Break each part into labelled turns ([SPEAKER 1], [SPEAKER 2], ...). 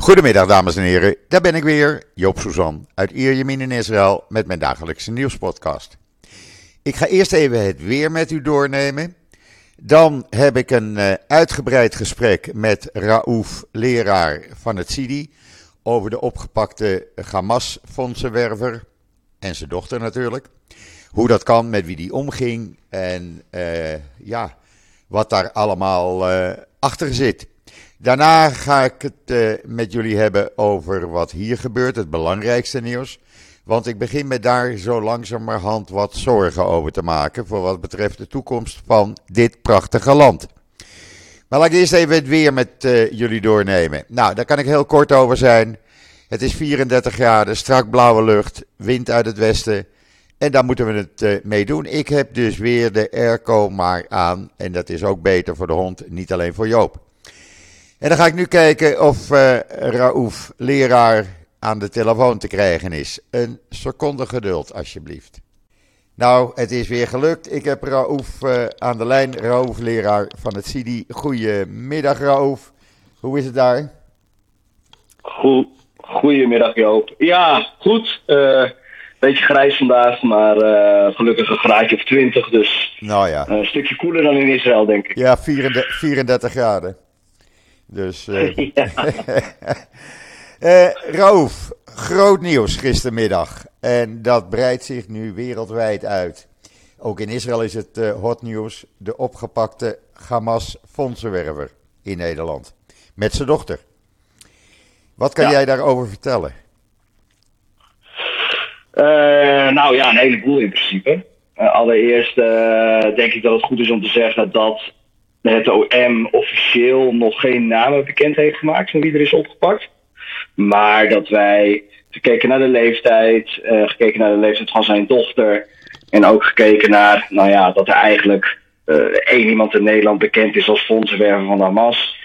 [SPEAKER 1] Goedemiddag dames en heren, daar ben ik weer, Joop Suzan uit Ierjemien in Israël met mijn dagelijkse nieuwspodcast. Ik ga eerst even het weer met u doornemen. Dan heb ik een uh, uitgebreid gesprek met Raouf, leraar van het CIDI, over de opgepakte Hamas-fondsenwerver en zijn dochter natuurlijk. Hoe dat kan, met wie die omging en uh, ja, wat daar allemaal uh, achter zit. Daarna ga ik het uh, met jullie hebben over wat hier gebeurt, het belangrijkste nieuws. Want ik begin me daar zo langzamerhand wat zorgen over te maken voor wat betreft de toekomst van dit prachtige land. Maar laat ik eerst even het weer met uh, jullie doornemen. Nou, daar kan ik heel kort over zijn. Het is 34 graden, strak blauwe lucht, wind uit het westen. En daar moeten we het uh, mee doen. Ik heb dus weer de airco maar aan. En dat is ook beter voor de hond, niet alleen voor Joop. En dan ga ik nu kijken of uh, Raouf, leraar, aan de telefoon te krijgen is. Een seconde geduld, alsjeblieft. Nou, het is weer gelukt. Ik heb Raouf uh, aan de lijn, Raouf, leraar van het CIDI. Goedemiddag, Raouf. Hoe is het daar?
[SPEAKER 2] Goed, goedemiddag, Joop. Ja, goed. Uh, beetje grijs vandaag, maar uh, gelukkig een graadje of 20, dus
[SPEAKER 1] nou ja.
[SPEAKER 2] een stukje koeler dan in Israël, denk ik.
[SPEAKER 1] Ja, 34, 34 graden. Dus. Uh, ja. uh, Raouf, groot nieuws gistermiddag. En dat breidt zich nu wereldwijd uit. Ook in Israël is het uh, hot nieuws. De opgepakte Hamas-fondsenwerver in Nederland. Met zijn dochter. Wat kan ja. jij daarover vertellen?
[SPEAKER 2] nou ja, een heleboel in principe. allereerst denk ik dat het goed is om te zeggen dat het OM officieel nog geen namen bekend heeft gemaakt van wie er is opgepakt. Maar dat wij gekeken naar de leeftijd, uh, gekeken naar de leeftijd van zijn dochter. En ook gekeken naar, nou ja, dat er eigenlijk uh, één iemand in Nederland bekend is als fondsenwerver van Hamas.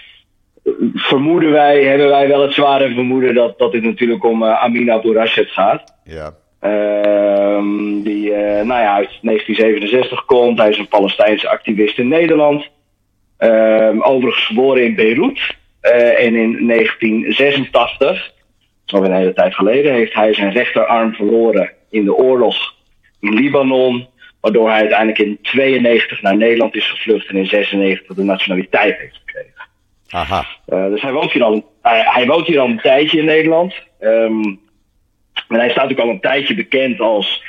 [SPEAKER 2] Vermoeden wij, hebben wij wel het zware vermoeden dat, dat dit natuurlijk om uh, Amina Bourashet gaat.
[SPEAKER 1] Ja.
[SPEAKER 2] Uh, die, nou ja, uit 1967 komt. Hij is een Palestijnse activist in Nederland. Um, overigens geboren in Beirut. Uh, en in 1986, dat is alweer een hele tijd geleden, heeft hij zijn rechterarm verloren in de oorlog in Libanon. Waardoor hij uiteindelijk in 92 naar Nederland is gevlucht en in 96 de nationaliteit heeft gekregen.
[SPEAKER 1] Aha.
[SPEAKER 2] Uh, dus hij woont, hier al een, hij, hij woont hier al een tijdje in Nederland. Um, en hij staat ook al een tijdje bekend als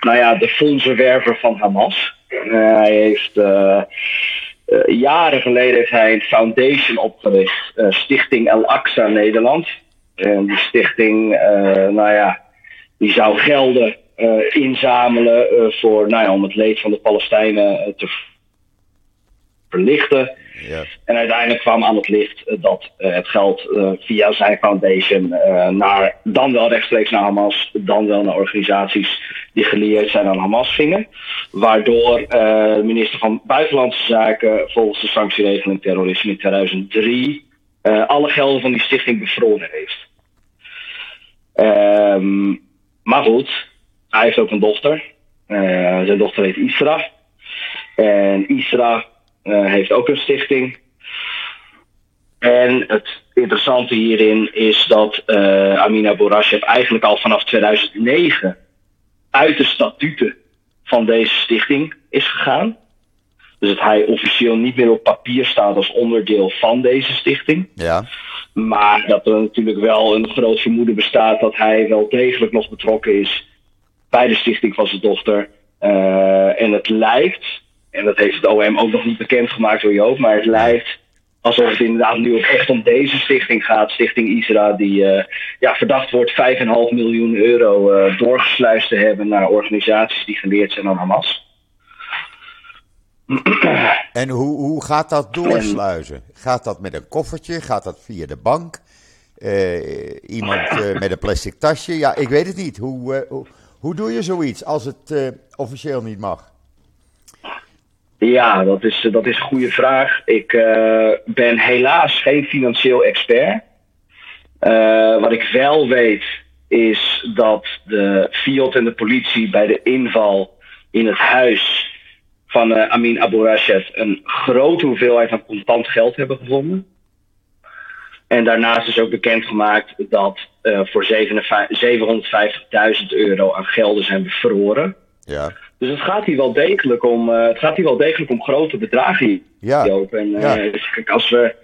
[SPEAKER 2] nou ja, de fondsenwerver van Hamas. Uh, hij heeft uh, jaren geleden heeft hij een foundation opgericht, uh, Stichting El Aqsa Nederland. En die stichting, nou ja, die zou gelden inzamelen voor, nou ja, om het leed van de Palestijnen te verlichten.
[SPEAKER 1] Ja.
[SPEAKER 2] En uiteindelijk kwam aan het licht dat het geld via zijn foundation naar, dan wel rechtstreeks naar Hamas, dan wel naar organisaties die gelieerd zijn aan Hamas gingen. Waardoor de minister van Buitenlandse Zaken volgens de sanctieregeling terrorisme in 2003 uh, alle gelden van die stichting bevroren heeft. Um, maar goed, hij heeft ook een dochter. Zijn dochter heet Isra. En Isra heeft ook een stichting. En het interessante hierin is dat Amina Bourashev eigenlijk al vanaf 2009 uit de statuten van deze stichting is gegaan. Dus dat hij officieel niet meer op papier staat als onderdeel van deze stichting.
[SPEAKER 1] Ja.
[SPEAKER 2] Maar dat er natuurlijk wel een groot vermoeden bestaat dat hij wel degelijk nog betrokken is bij de stichting van zijn dochter. Uh, en het lijkt, en dat heeft het OM ook nog niet bekendgemaakt door Joop, maar het lijkt alsof het inderdaad nu ook echt om deze stichting gaat, Stichting Isra, die uh, ja, verdacht wordt 5,5 miljoen euro uh, doorgesluist te hebben naar organisaties die geleerd zijn aan Hamas.
[SPEAKER 1] En hoe, hoe gaat dat doorsluizen? Gaat dat met een koffertje? Gaat dat via de bank? Uh, iemand met een plastic tasje? Ja, ik weet het niet. Hoe, hoe, hoe doe je zoiets als het officieel niet mag?
[SPEAKER 2] Ja, dat is, dat is een goede vraag. Ik uh, ben helaas geen financieel expert. Uh, wat ik wel weet is dat de Fiat en de politie bij de inval in het huis van uh, Amin Abu Rashid een grote hoeveelheid aan contant geld hebben gevonden. En daarnaast is ook bekendgemaakt dat voor 750.000 euro aan gelden zijn bevroren.
[SPEAKER 1] Ja.
[SPEAKER 2] Dus het gaat hier wel degelijk om, uh, het gaat hier wel degelijk om grote bedragen.
[SPEAKER 1] Ja.
[SPEAKER 2] Joop. En
[SPEAKER 1] Ja.
[SPEAKER 2] dus kijk, als we,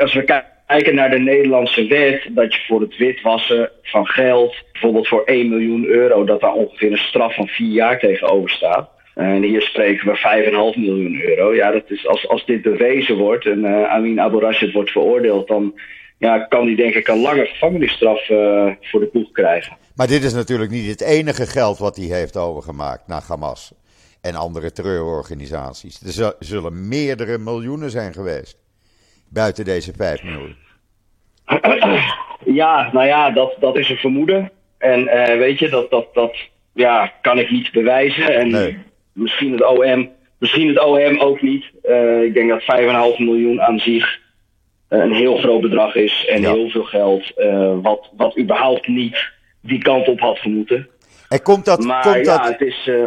[SPEAKER 2] als we kijken naar de Nederlandse wet, dat je voor het witwassen van geld, bijvoorbeeld voor 1 miljoen euro, dat daar ongeveer een straf van 4 jaar tegenover staat. En hier spreken we 5,5 miljoen euro. Ja, dat is, als, als dit bewezen wordt en uh, Amin Abu Rashid wordt veroordeeld, dan ja, kan hij denk ik een lange gevangenisstraf uh, voor de boeg krijgen.
[SPEAKER 1] Maar dit is natuurlijk niet het enige geld wat hij heeft overgemaakt naar Hamas en andere terreurorganisaties. Er zullen meerdere miljoenen zijn geweest buiten deze 5 miljoen.
[SPEAKER 2] Ja, nou ja, dat, dat is een vermoeden. En uh, weet je, dat, dat, dat ja, kan ik niet bewijzen. En
[SPEAKER 1] Nee.
[SPEAKER 2] misschien, het OM, misschien het OM ook niet. Uh, ik denk dat 5,5 miljoen aan zich een heel groot bedrag is. En
[SPEAKER 1] Ja.
[SPEAKER 2] heel veel geld. uh, wat, wat überhaupt niet die kant op had gemoeten.
[SPEAKER 1] En komt dat,
[SPEAKER 2] Maar
[SPEAKER 1] komt
[SPEAKER 2] ja,
[SPEAKER 1] dat
[SPEAKER 2] het is. uh,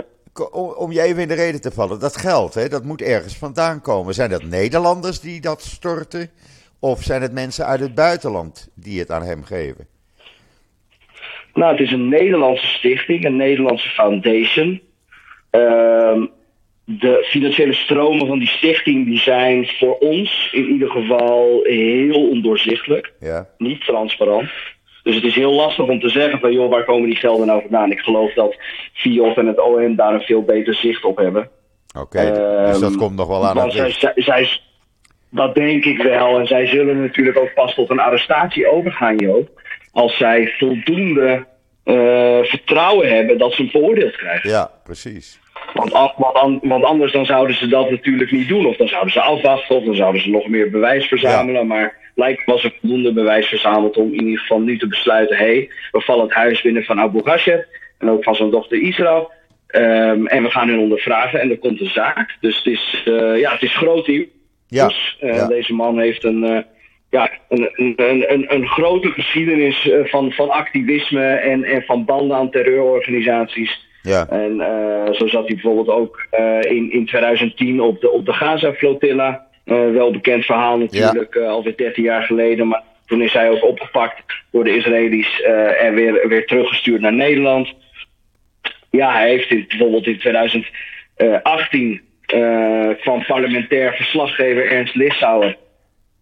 [SPEAKER 1] om, je even in de reden te vallen, dat geld, hè, dat moet ergens vandaan komen. Zijn dat Nederlanders die dat storten? Of zijn het mensen uit het buitenland die het aan hem geven?
[SPEAKER 2] Nou, het is een Nederlandse stichting, een Nederlandse foundation. Ehm, de financiële stromen van die stichting die zijn voor ons in ieder geval heel ondoorzichtelijk,
[SPEAKER 1] Ja,
[SPEAKER 2] niet transparant. Dus het is heel lastig om te zeggen van joh, waar komen die gelden nou vandaan? Ik geloof dat FIOF en het OM daar een veel beter zicht op hebben.
[SPEAKER 1] oké. dus dat
[SPEAKER 2] Ehm,
[SPEAKER 1] komt nog wel aan
[SPEAKER 2] Want
[SPEAKER 1] het
[SPEAKER 2] zij,
[SPEAKER 1] licht.
[SPEAKER 2] zij, zij- dat denk ik wel. En zij zullen natuurlijk ook pas tot een arrestatie overgaan, Joop. Als zij voldoende eh, vertrouwen hebben dat ze hem veroordeeld krijgen.
[SPEAKER 1] Ja, precies.
[SPEAKER 2] Want, an- want, an- want anders dan zouden ze dat natuurlijk niet doen. Of dan zouden ze afwachten. Of dan zouden ze nog meer bewijs verzamelen. Maar lijkt was er voldoende bewijs verzameld om in ieder geval nu te besluiten. Hé, hey, we vallen het huis binnen van Abu Ghaseb. En ook van zijn dochter Israël. Ehm, en we gaan hun ondervragen. En er komt een zaak. Dus het is, eh, ja, het is groot nieuws.
[SPEAKER 1] Ja,
[SPEAKER 2] Eh,
[SPEAKER 1] ja.
[SPEAKER 2] Deze man heeft een, eh, ja, een, een, een, een, grote geschiedenis eh, van, van activisme en, en van banden aan terreurorganisaties.
[SPEAKER 1] Ja,
[SPEAKER 2] En eh, zo zat hij bijvoorbeeld ook eh, in, in 2010 op de, op de Gaza-flotilla. Eh, wel bekend verhaal natuurlijk, eh, alweer 13 jaar geleden. Maar toen is hij ook opgepakt door de Israëli's en weer, weer teruggestuurd naar Nederland. Ja, hij heeft in, bijvoorbeeld in 2018 eh, kwam parlementair verslaggever Ernst Lissauer.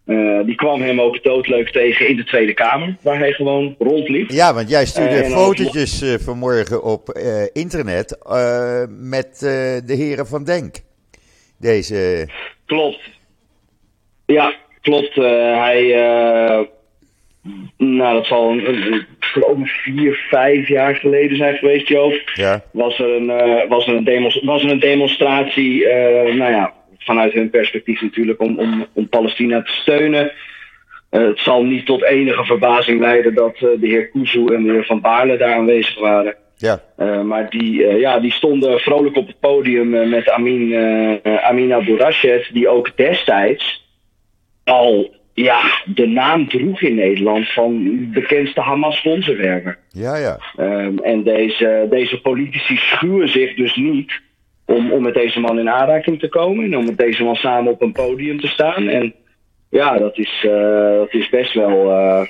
[SPEAKER 2] Eh, die kwam hem ook doodleuk tegen in de Tweede Kamer, waar hij gewoon rondliep.
[SPEAKER 1] ja want jij stuurde
[SPEAKER 2] dan-
[SPEAKER 1] fotootjes eh, vanmorgen op internet met de heren van Denk. Deze,
[SPEAKER 2] Klopt. Ja, klopt. Hij. nou, dat zal een, geloof vier, vijf jaar geleden zijn geweest, Joop.
[SPEAKER 1] ja,
[SPEAKER 2] Was er een, was er een, demos, was er een demonstratie, nou ja, vanuit hun perspectief natuurlijk, om, om, om Palestina te steunen. Eh, het zal niet tot enige verbazing leiden dat eh, de heer Kuzu en de heer Van Baarle daar aanwezig waren.
[SPEAKER 1] ja,
[SPEAKER 2] Uh, maar die, ja, die stonden vrolijk op het podium met Amin, Amin Abu Rashid, die ook destijds al ja, de naam droeg in Nederland van de bekendste Hamas-fondsenwerker.
[SPEAKER 1] ja, ja.
[SPEAKER 2] Um, en deze, deze politici schuwen zich dus niet om, om met deze man in aanraking te komen en om met deze man samen op een podium te staan. En ja, dat is, uh, dat is best wel. Uh,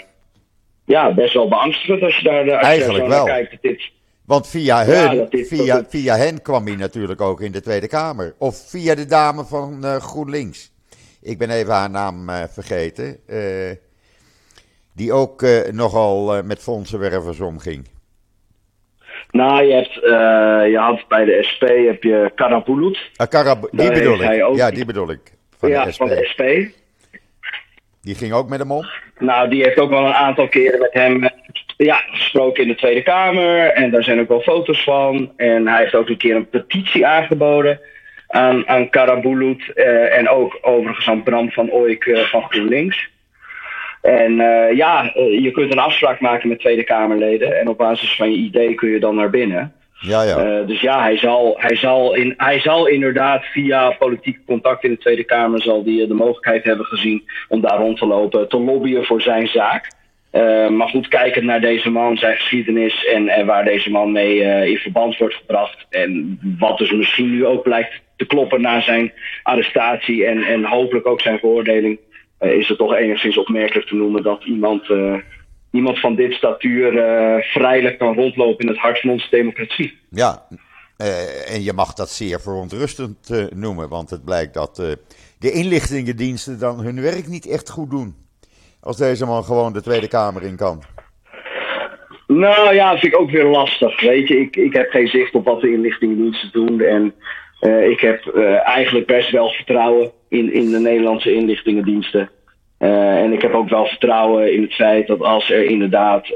[SPEAKER 2] ja, best wel beangstigend als je daar, als
[SPEAKER 1] Eigenlijk
[SPEAKER 2] je daar zo
[SPEAKER 1] wel.
[SPEAKER 2] naar kijkt. Dit,
[SPEAKER 1] Want via, hun, via, via hen kwam hij natuurlijk ook in de Tweede Kamer. Of via de dame van eh, GroenLinks. Ik ben even haar naam eh, vergeten. eh, die ook eh, nogal eh, met fondsenwervers omging.
[SPEAKER 2] Nou, je, hebt, uh, je had bij de SP heb je Karabulut.
[SPEAKER 1] Ah, Karab- die
[SPEAKER 2] Daar
[SPEAKER 1] bedoel ik.
[SPEAKER 2] ook-
[SPEAKER 1] Ja, die bedoel ik. Van
[SPEAKER 2] ja,
[SPEAKER 1] de SP.
[SPEAKER 2] van de SP.
[SPEAKER 1] Die ging ook met hem om.
[SPEAKER 2] Nou, die heeft ook wel een aantal keren met hem eh, ja, gesproken in de Tweede Kamer. En daar zijn ook wel foto's van. En hij heeft ook een keer een petitie aangeboden aan, aan Karabulut. eh, en ook overigens aan Bram van Ooyk eh, van GroenLinks. En eh, ja, eh, je kunt een afspraak maken met Tweede Kamerleden. En op basis van je idee kun je dan naar binnen.
[SPEAKER 1] Ja, ja.
[SPEAKER 2] Uh, dus ja, hij zal, hij, zal in, hij zal inderdaad via politieke contact in de Tweede Kamer zal die de mogelijkheid hebben gezien om daar rond te lopen, te lobbyen voor zijn zaak. Uh, maar goed, kijkend naar deze man, zijn geschiedenis en, en waar deze man mee uh, in verband wordt gebracht. En wat dus misschien nu ook blijkt te kloppen na zijn arrestatie en, en hopelijk ook zijn veroordeling. Is het toch enigszins opmerkelijk te noemen dat iemand, iemand van dit statuur vrijelijk kan rondlopen in het hart van onze democratie.
[SPEAKER 1] Ja, en je mag dat zeer verontrustend noemen, want het blijkt dat de inlichtingendiensten dan hun werk niet echt goed doen. Als deze man gewoon de Tweede Kamer in kan.
[SPEAKER 2] Nou ja, dat vind ik ook weer lastig. Weet je, ik, ik heb geen zicht op wat de inlichtingendiensten doen. En uh, ik heb uh, eigenlijk best wel vertrouwen in, in de Nederlandse inlichtingendiensten. Uh, en ik heb ook wel vertrouwen in het feit dat als er inderdaad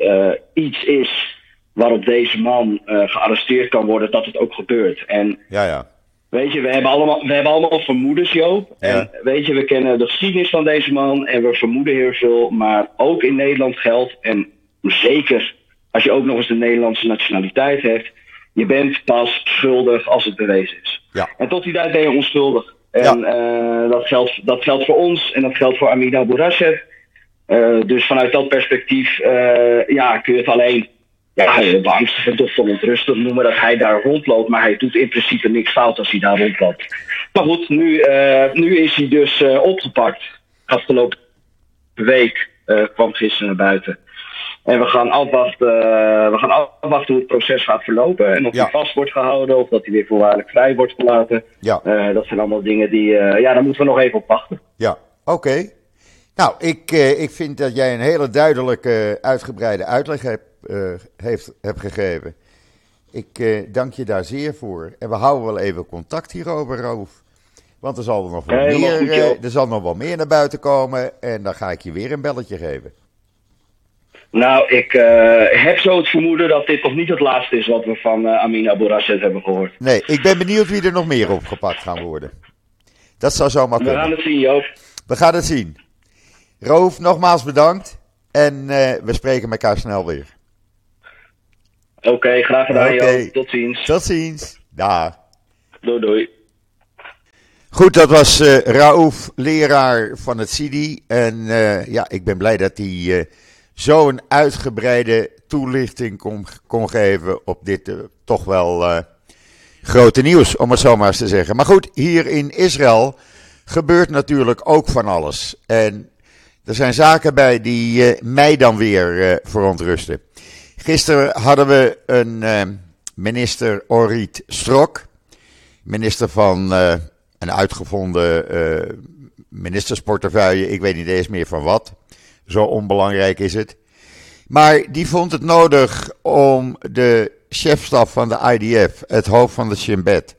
[SPEAKER 2] iets is waarop deze man gearresteerd kan worden, dat het ook gebeurt. En
[SPEAKER 1] ja, ja.
[SPEAKER 2] Weet je, we hebben allemaal, we hebben allemaal vermoedens, Joop. En weet je, we kennen de geschiedenis van deze man en we vermoeden heel veel. Maar ook in Nederland geldt, en zeker als je ook nog eens de Nederlandse nationaliteit hebt, je bent pas schuldig als het bewezen is.
[SPEAKER 1] Ja.
[SPEAKER 2] En tot die tijd ben je onschuldig. En ja. uh, dat, geldt, dat geldt voor ons en dat geldt voor Amina Bourashev. Uh, dus vanuit dat perspectief uh, ja, kun je het alleen ja, beangstigend of verontrustend noemen dat hij daar rondloopt. Maar hij doet in principe niks fout als hij daar rondloopt. Maar goed, nu, nu is hij dus opgepakt. Afgelopen week kwam gisteren naar buiten. En we gaan afwachten, we gaan afwachten hoe het proces gaat verlopen. En of hij vast wordt gehouden of dat hij weer voorwaardelijk vrij wordt gelaten.
[SPEAKER 1] Ja.
[SPEAKER 2] Uh, dat zijn allemaal dingen die, uh, ja, daar moeten we nog even op wachten.
[SPEAKER 1] Ja, oké. Nou, ik, uh, ik vind dat jij een hele duidelijke, uitgebreide uitleg hebt, heeft, hebt gegeven. Ik dank je daar zeer voor. En we houden wel even contact hierover, Roof. Want er zal er nog wel meer, goed, er zal nog wel meer naar buiten komen. En dan ga ik je weer een belletje geven.
[SPEAKER 2] Nou, ik uh, heb zo het vermoeden dat dit toch niet het laatste is wat we van uh, Amina Bourasset hebben gehoord.
[SPEAKER 1] Nee, ik ben benieuwd wie er nog meer opgepakt gaan worden. Dat zou zomaar kunnen.
[SPEAKER 2] We gaan het zien, Joop.
[SPEAKER 1] We gaan het zien. Roof, nogmaals bedankt. En uh, we spreken elkaar snel weer.
[SPEAKER 2] Oké, okay, graag gedaan, okay. Joop. Tot ziens.
[SPEAKER 1] Tot ziens. Daar.
[SPEAKER 2] Doei, doei.
[SPEAKER 1] Goed, dat was uh, Raouf, leraar van het CIDI. En ja, ik ben blij dat hij zo'n uitgebreide toelichting kon, kon geven op dit uh, toch wel uh, grote nieuws, om het zo maar eens te zeggen. Maar goed, hier in Israël gebeurt natuurlijk ook van alles. En er zijn zaken bij die uh, mij dan weer verontrusten. Gisteren hadden we een minister Orit Strok, minister van een uitgevonden ministersportefeuille, ik weet niet eens meer van wat. Zo onbelangrijk is het. Maar die vond het nodig om de chefstaf van de IDF, het hoofd van de Shin Bet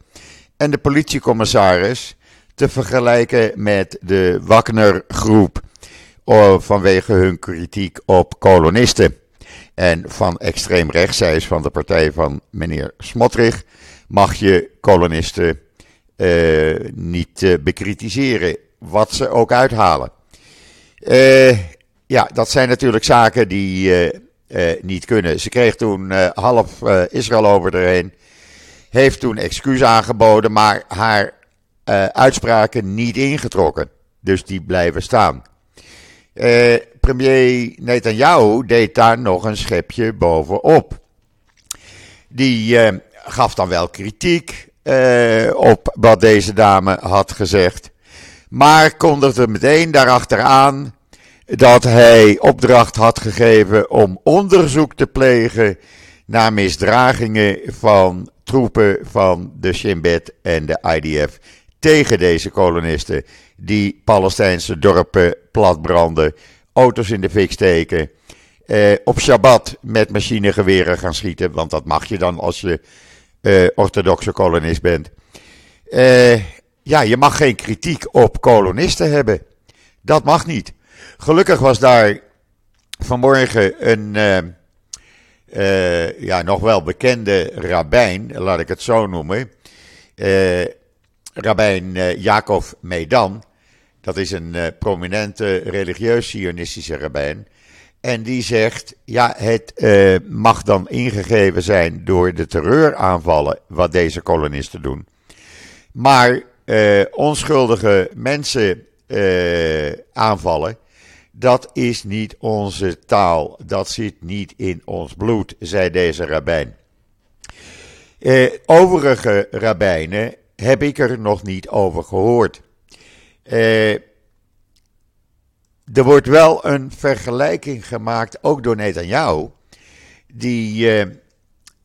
[SPEAKER 1] en de politiecommissaris te vergelijken met de Wagner-groep vanwege hun kritiek op kolonisten. En van extreem rechts, zij is van de partij van meneer Smotrich, mag je kolonisten uh, niet uh, bekritiseren, wat ze ook uithalen. Uh, ja, dat zijn natuurlijk zaken die uh, uh, niet kunnen. Ze kreeg toen uh, half Israël over erheen. Heeft toen excuus aangeboden, maar haar uitspraken niet ingetrokken. Dus die blijven staan. premier Netanyahu deed daar nog een schepje bovenop. Die gaf dan wel kritiek op wat deze dame had gezegd. Maar kondigde meteen daarachteraan dat hij opdracht had gegeven om onderzoek te plegen naar misdragingen van troepen van de Shin Bet en de IDF tegen deze kolonisten die Palestijnse dorpen platbranden, auto's in de fik steken, eh, op Shabbat met machinegeweren gaan schieten, want dat mag je dan als je eh, orthodoxe kolonist bent. Eh, ja, je mag geen kritiek op kolonisten hebben. Dat mag niet. Gelukkig was daar vanmorgen een uh, uh, ja, nog wel bekende rabbijn, laat ik het zo noemen. Uh, rabbijn Jacob Medan. Dat is een prominente religieus-sionistische rabbijn. En die zegt, ja, het mag dan ingegeven zijn door de terreuraanvallen wat deze kolonisten doen. Maar onschuldige mensen aanvallen, dat is niet onze taal, dat zit niet in ons bloed, zei deze rabbijn. Eh, overige rabbijnen heb ik er nog niet over gehoord. Eh, er wordt wel een vergelijking gemaakt, ook door Netanyahu, die uh,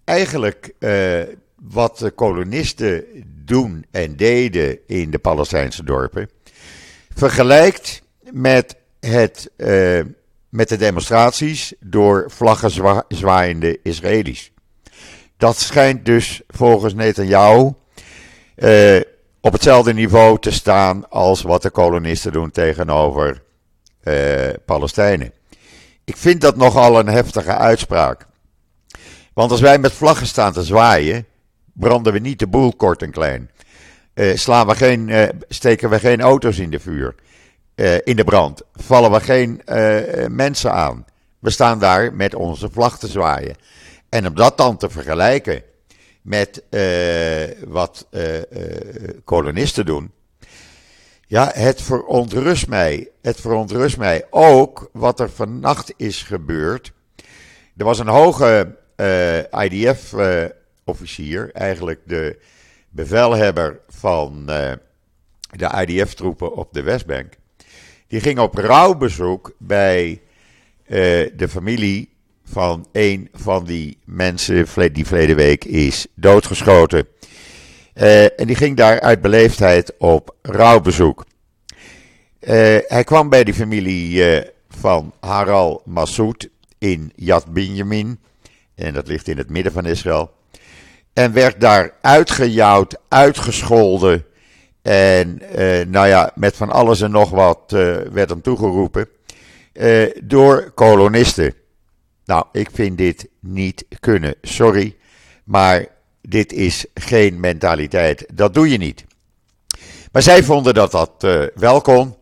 [SPEAKER 1] eigenlijk uh, wat de kolonisten doen en deden in de Palestijnse dorpen, vergelijkt met, het, uh, met de demonstraties door vlaggen zwa zwaaiende Israëli's. Dat schijnt dus volgens Netanyahu uh, op hetzelfde niveau te staan als wat de kolonisten doen tegenover uh, Palestijnen. Ik vind dat nogal een heftige uitspraak. Want als wij met vlaggen staan te zwaaien, branden we niet de boel kort en klein. Slaan we geen, steken we geen auto's in de vuur, uh, in de brand. Vallen we geen mensen aan. We staan daar met onze vlag te zwaaien. En om dat dan te vergelijken met wat kolonisten doen. Ja, het verontrust mij. Het verontrust mij ook wat er vannacht is gebeurd. Er was een hoge IDF-officier, eigenlijk de bevelhebber van de IDF-troepen op de Westbank. Die ging op rouwbezoek bij uh, de familie van een van die mensen die verleden week is doodgeschoten. Uh, en die ging daar uit beleefdheid op rouwbezoek. hij kwam bij die familie van Haral Massoud in Yad Binyamin. En dat ligt in het midden van Israël. En werd daar uitgejouwd, uitgescholden. En uh, nou ja, met van alles en nog wat uh, werd hem toegeroepen. Uh, door kolonisten. Nou, ik vind dit niet kunnen. Sorry. Maar dit is geen mentaliteit. Dat doe je niet. Maar zij vonden dat dat wel kon.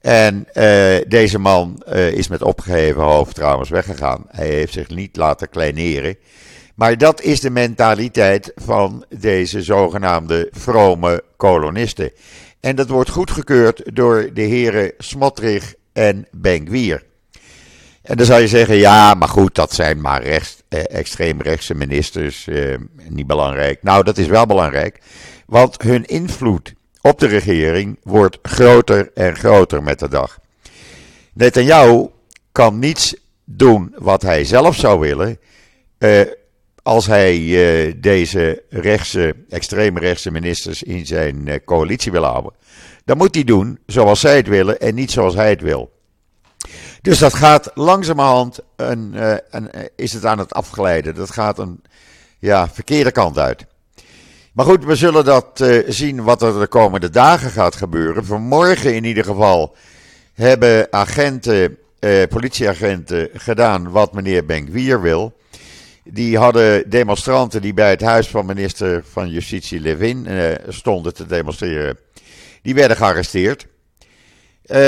[SPEAKER 1] En deze man is met opgeheven hoofd trouwens weggegaan. Hij heeft zich niet laten kleineren. Maar dat is de mentaliteit van deze zogenaamde vrome kolonisten. En dat wordt goedgekeurd door de heren Smotrich en Benguier. En dan zou je zeggen, ja, maar goed, dat zijn maar rechts, eh, extreemrechtse ministers, eh, niet belangrijk. Nou, dat is wel belangrijk, want hun invloed op de regering wordt groter en groter met de dag. Netanyahu kan niets doen wat hij zelf zou willen, uh, als hij uh, deze rechtse, extreemrechtse ministers in zijn uh, coalitie wil houden, dan moet hij doen zoals zij het willen en niet zoals hij het wil. Dus dat gaat langzamerhand, een, uh, een, is het aan het afglijden. Dat gaat een ja, verkeerde kant uit. Maar goed, we zullen dat zien wat er de komende dagen gaat gebeuren. Vanmorgen in ieder geval hebben agenten, politieagenten gedaan wat meneer Benkwier wil. Die hadden demonstranten die bij het huis van minister van Justitie Levin uh, stonden te demonstreren. Die werden gearresteerd. Uh,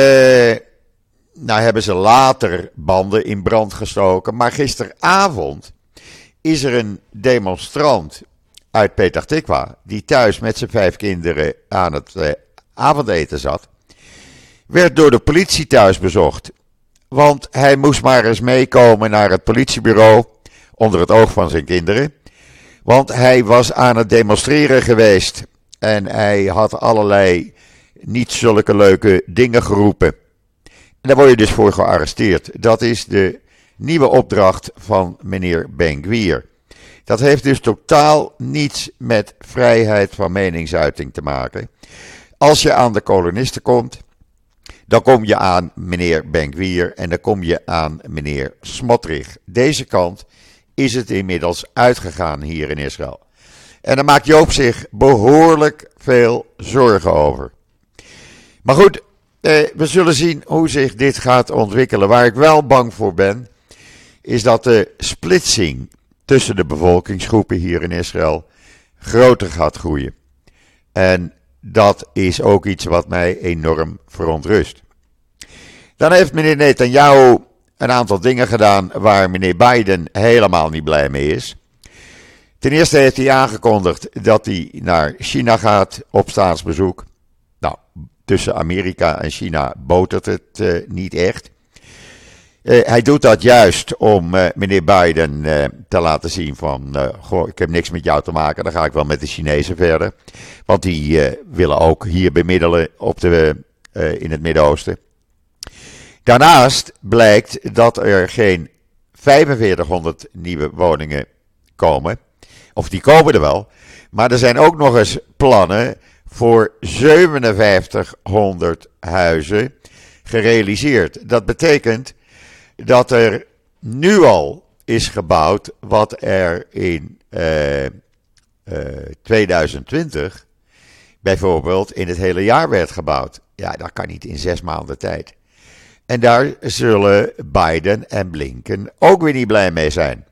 [SPEAKER 1] nou hebben ze later banden in brand gestoken. Maar gisteravond is er een demonstrant uit Petah. Die thuis met zijn vijf kinderen aan het uh, avondeten zat. Werd door de politie thuis bezocht. Want hij moest maar eens meekomen naar het politiebureau onder het oog van zijn kinderen. Want hij was aan het demonstreren geweest en hij had allerlei niet zulke leuke dingen geroepen. En daar word je dus voor gearresteerd. Dat is de nieuwe opdracht van meneer Benguier. Dat heeft dus totaal niets met vrijheid van meningsuiting te maken. Als je aan de kolonisten komt, dan kom je aan meneer Benguier en dan kom je aan meneer Smotrich. Deze kant is het inmiddels uitgegaan hier in Israël. En daar maakt Joop zich behoorlijk veel zorgen over. Maar goed, eh, we zullen zien hoe zich dit gaat ontwikkelen. Waar ik wel bang voor ben, is dat de splitsing tussen de bevolkingsgroepen hier in Israël groter gaat groeien. En dat is ook iets wat mij enorm verontrust. Dan heeft meneer Netanyahu een aantal dingen gedaan waar meneer Biden helemaal niet blij mee is. Ten eerste heeft hij aangekondigd dat hij naar China gaat op staatsbezoek. Nou, tussen Amerika en China botert het uh, niet echt. Uh, hij doet dat juist om uh, meneer Biden te laten zien van, goh, ik heb niks met jou te maken, dan ga ik wel met de Chinezen verder. Want die willen ook hier bemiddelen op de, in het Midden-Oosten. Daarnaast blijkt dat er geen 4500 nieuwe woningen komen. Of die komen er wel. Maar er zijn ook nog eens plannen voor 5700 huizen gerealiseerd. Dat betekent dat er nu al is gebouwd wat er in uh, uh, 2020 bijvoorbeeld in het hele jaar werd gebouwd. Ja, dat kan niet in zes maanden tijd. En daar zullen Biden en Blinken ook weer niet blij mee zijn.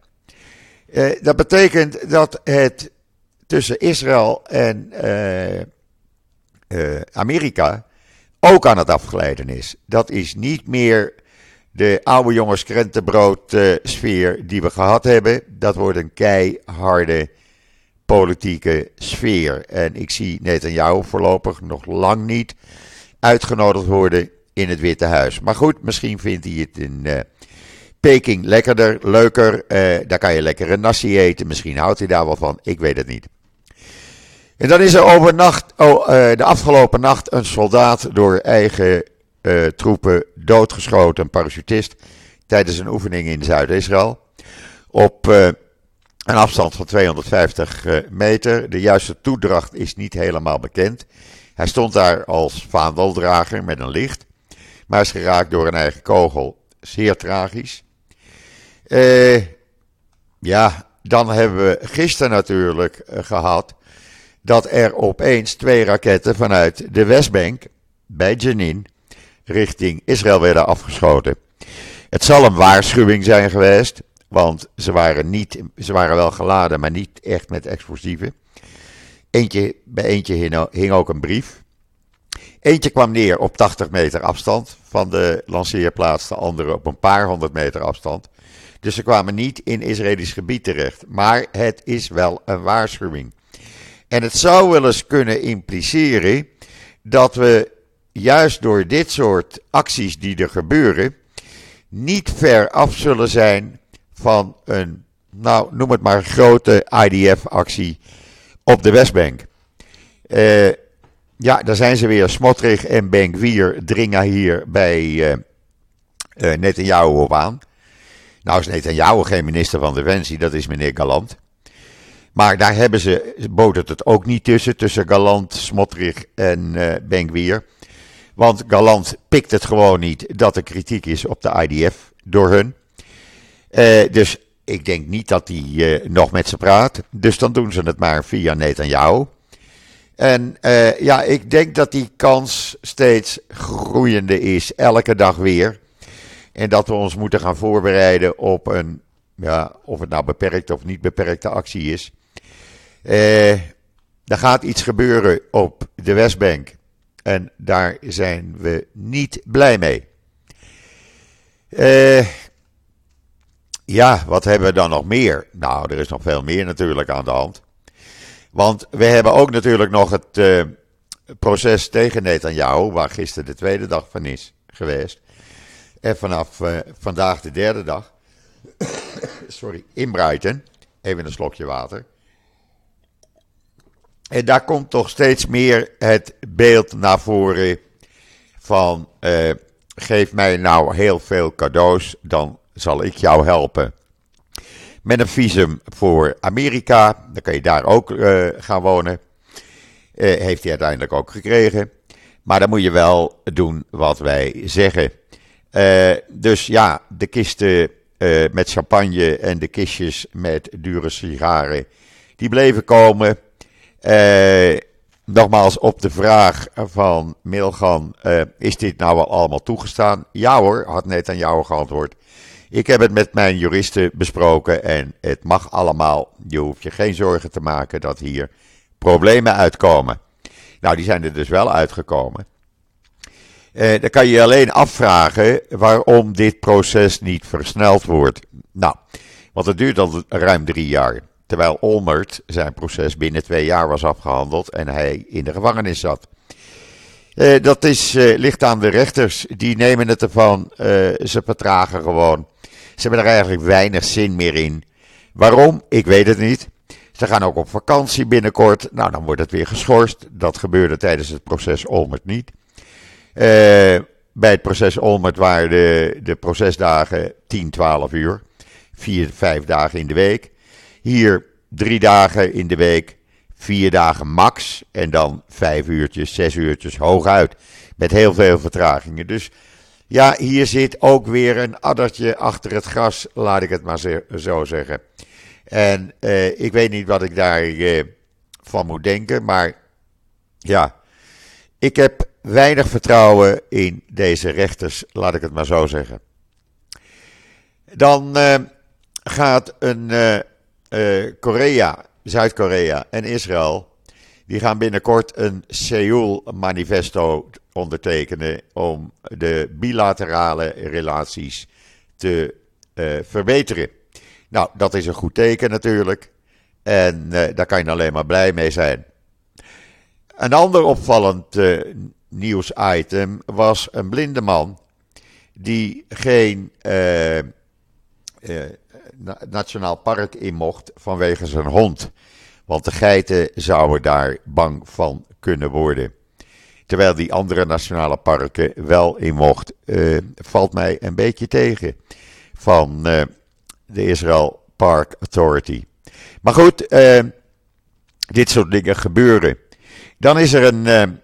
[SPEAKER 1] Uh, dat betekent dat het tussen Israël en uh, uh, Amerika ook aan het afglijden is. Dat is niet meer de oude jongens krentenbrood sfeer die we gehad hebben. Dat wordt een keiharde politieke sfeer. En ik zie Netanyahu voorlopig nog lang niet uitgenodigd worden in het Witte Huis. Maar goed, misschien vindt hij het in uh, Peking lekkerder, leuker. Uh, daar kan je lekker een nasi eten. Misschien houdt hij daar wel van. Ik weet het niet. En dan is er overnacht, oh, uh, de afgelopen nacht een soldaat door eigen troepen doodgeschoten, een parachutist, tijdens een oefening in Zuid-Israël. Op een afstand van 250 meter. De juiste toedracht is niet helemaal bekend. Hij stond daar als vaandeldrager met een licht maar is geraakt door een eigen kogel. Zeer tragisch. Uh, ja, dan hebben we gisteren natuurlijk uh, gehad dat er opeens twee raketten vanuit de Westbank bij Jenin richting Israël werden afgeschoten. Het zal een waarschuwing zijn geweest, want ze waren, niet, ze waren wel geladen, maar niet echt met explosieven. Eentje, bij eentje hing ook een brief. Eentje kwam neer op 80 meter afstand van de lanceerplaats, de andere op een paar honderd meter afstand. Dus ze kwamen niet in Israëlisch gebied terecht. Maar het is wel een waarschuwing. En het zou wel eens kunnen impliceren dat we juist door dit soort acties die er gebeuren, niet ver af zullen zijn van een, nou noem het maar, grote IDF-actie op de Westbank. Uh, ja, daar zijn ze weer. Smotrich en Benkwier dringen hier bij uh, uh, Netanyahu op aan. Nou is Netanyahu geen minister van Defensie, dat is meneer Galant. Maar daar hebben ze, botert het ook niet tussen, tussen Galant, Smotrich en uh. Want Galant pikt het gewoon niet dat er kritiek is op de IDF door hun. Dus ik denk niet dat hij nog met ze praat. Dus dan doen ze het maar via Netanyahu. En uh, ja, ik denk dat die kans steeds groeiende is, elke dag weer. En dat we ons moeten gaan voorbereiden op een, ja, of het nou beperkte of niet beperkte actie is. Uh, er gaat iets gebeuren op de Westbank. En daar zijn we niet blij mee. Uh, ja, wat hebben we dan nog meer? Nou, er is nog veel meer natuurlijk aan de hand. Want we hebben ook natuurlijk nog het uh, proces tegen Netanyahu, waar gisteren de tweede dag van is geweest. En vanaf uh, vandaag de derde dag. sorry, in. Even een slokje water. En daar komt toch steeds meer het beeld naar voren van uh, geef mij nou heel veel cadeaus, dan zal ik jou helpen met een visum voor Amerika. Dan kan je daar ook uh, gaan wonen. Uh, heeft hij uiteindelijk ook gekregen. Maar dan moet je wel doen wat wij zeggen. Uh, dus ja, de kisten met champagne en de kistjes met dure sigaren, die bleven komen. nogmaals op de vraag van Milgan, is dit nou wel allemaal toegestaan? Ja hoor, had net aan jou geantwoord. Ik heb het met mijn juristen besproken en het mag allemaal. Je hoeft je geen zorgen te maken dat hier problemen uitkomen. Nou, die zijn er dus wel uitgekomen. Eh, dan kan je je alleen afvragen waarom dit proces niet versneld wordt. Nou, want het duurt al ruim drie jaar. Terwijl Olmert zijn proces binnen twee jaar was afgehandeld en hij in de gevangenis zat. Uh, dat is, uh, ligt aan de rechters. Die nemen het ervan. Uh, ze vertragen gewoon. Ze hebben er eigenlijk weinig zin meer in. Waarom? Ik weet het niet. Ze gaan ook op vakantie binnenkort. Nou, dan wordt het weer geschorst. Dat gebeurde tijdens het proces Olmert niet. Uh, bij het proces Olmert waren de, de procesdagen 10, 12 uur. Vier, vijf dagen in de week. Hier drie dagen in de week, vier dagen max. En dan vijf uurtjes, zes uurtjes hooguit. Met heel veel vertragingen. Dus ja, hier zit ook weer een addertje achter het gras, laat ik het maar zo zeggen. En uh, ik weet niet wat ik daarvan uh, van moet denken, maar ja, ik heb weinig vertrouwen in deze rechters, laat ik het maar zo zeggen. Dan uh, gaat een Korea, Zuid-Korea en Israël, die gaan binnenkort een Seoul-manifesto ondertekenen om de bilaterale relaties te verbeteren. Nou, dat is een goed teken natuurlijk. En uh, daar kan je alleen maar blij mee zijn. Een ander opvallend uh, nieuwsitem was een blinde man die geen nationaal park in mocht vanwege zijn hond. Want de geiten zouden daar bang van kunnen worden. Terwijl die andere nationale parken wel in mocht. valt mij een beetje tegen van de Israel Park Authority. Maar goed, uh, dit soort dingen gebeuren. Dan is er een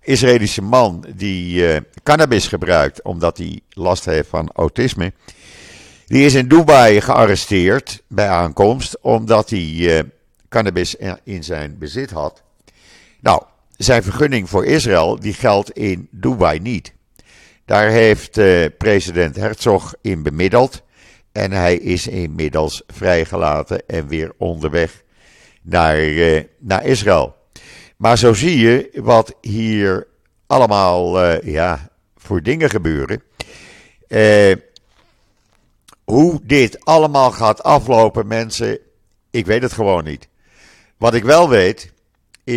[SPEAKER 1] Israëlische man die cannabis gebruikt omdat hij last heeft van autisme. Die is in Dubai gearresteerd bij aankomst omdat hij cannabis in zijn bezit had. Nou, zijn vergunning voor Israël die geldt in Dubai niet. Daar heeft uh, president Herzog in bemiddeld. En hij is inmiddels vrijgelaten en weer onderweg naar, uh, naar Israël. Maar zo zie je wat hier allemaal uh, ja, voor dingen gebeuren. hoe dit allemaal gaat aflopen, mensen, ik weet het gewoon niet. Wat ik wel weet,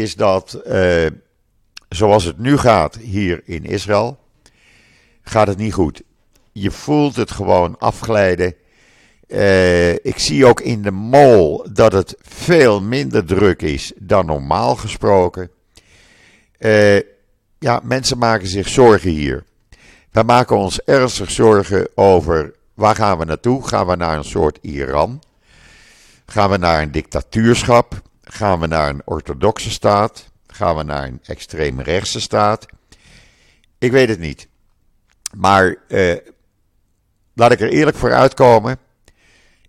[SPEAKER 1] is dat zoals het nu gaat hier in Israël, gaat het niet goed. Je voelt het gewoon afglijden. Uh, ik zie ook in de mall dat het veel minder druk is dan normaal gesproken. Uh, ja, mensen maken zich zorgen hier. We maken ons ernstig zorgen over waar gaan we naartoe? Gaan we naar een soort Iran? Gaan we naar een dictatuurschap? Gaan we naar een orthodoxe staat? Gaan we naar een extreemrechtse staat? Ik weet het niet. Maar eh, laat ik er eerlijk voor uitkomen.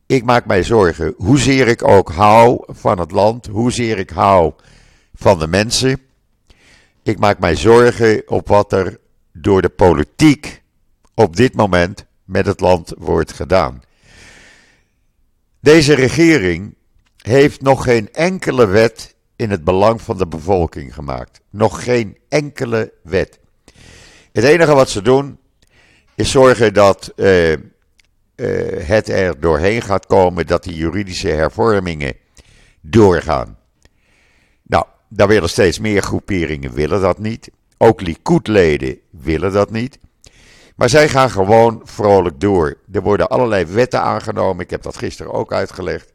[SPEAKER 1] Ik maak mij zorgen hoezeer ik ook hou van het land, hoezeer ik hou van de mensen. Ik maak mij zorgen op wat er door de politiek op dit moment met het land wordt gedaan. Deze regering heeft nog geen enkele wet in het belang van de bevolking gemaakt. Nog geen enkele wet. Het enige wat ze doen is zorgen dat uh, uh, het er doorheen gaat komen, dat die juridische hervormingen doorgaan. Nou, daar willen steeds meer groeperingen willen dat niet. Ook Likud-leden willen dat niet. Maar zij gaan gewoon vrolijk door. Er worden allerlei wetten aangenomen. Ik heb dat gisteren ook uitgelegd.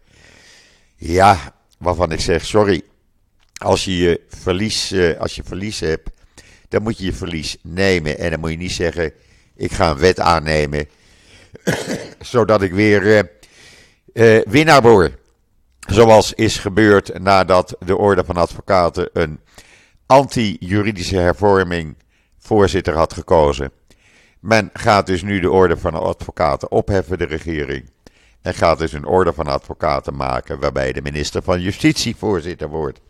[SPEAKER 1] Ja, waarvan ik zeg, sorry. Als je, je verlies, uh, als je verlies hebt, dan moet je je verlies nemen. En dan moet je niet zeggen, ik ga een wet aannemen, zodat ik weer uh, winnaar word. Zoals is gebeurd nadat de Orde van Advocaten een anti-juridische hervorming voorzitter had gekozen. Men gaat dus nu de Orde van Advocaten opheffen, de regering. En gaat dus een Orde van Advocaten maken waarbij de minister van Justitie voorzitter wordt.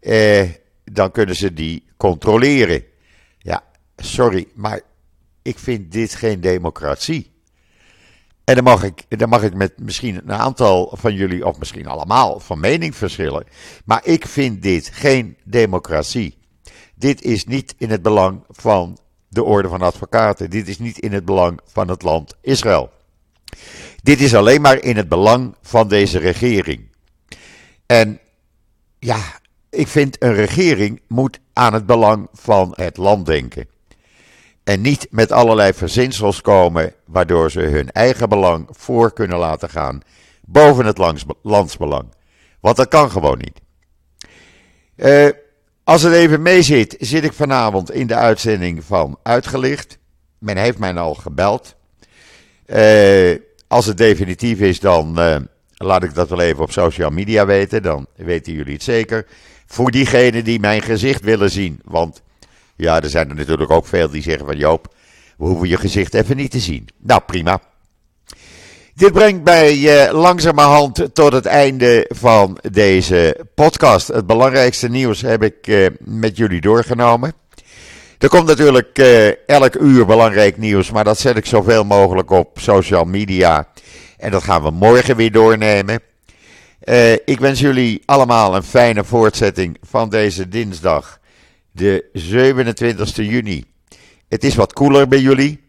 [SPEAKER 1] Eh, dan kunnen ze die controleren. Ja, sorry, maar ik vind dit geen democratie. En dan mag ik, dan mag ik met misschien een aantal van jullie, of misschien allemaal, van mening verschillen. Maar ik vind dit geen democratie. Dit is niet in het belang van de Orde van Advocaten. Dit is niet in het belang van het land Israël. Dit is alleen maar in het belang van deze regering. En ja, ik vind een regering moet aan het belang van het land denken. En niet met allerlei verzinsels komen waardoor ze hun eigen belang voor kunnen laten gaan boven het landsbelang. Want dat kan gewoon niet. Uh, Als het even mee zit, ik vanavond in de uitzending van Uitgelicht. Men heeft mij al gebeld. Uh, als het definitief is, dan uh, laat ik dat wel even op social media weten. Dan weten jullie het zeker. Voor diegenen die mijn gezicht willen zien. Want ja, er zijn er natuurlijk ook veel die zeggen van Joop, we hoeven je gezicht even niet te zien. Nou, prima. Dit brengt mij uh, langzamerhand tot het einde van deze podcast. Het belangrijkste nieuws heb ik uh, met jullie doorgenomen. Er komt natuurlijk uh, elk uur belangrijk nieuws, maar dat zet ik zoveel mogelijk op social media. En dat gaan we morgen weer doornemen. ik wens jullie allemaal een fijne voortzetting van deze dinsdag, de 27 juni. Het is wat koeler bij jullie.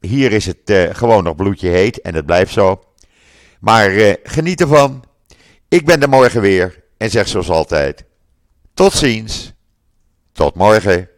[SPEAKER 1] Hier is het gewoon nog bloedje heet en het blijft zo. Maar geniet ervan. Ik ben er morgen weer en zeg zoals altijd: tot ziens. Tot morgen.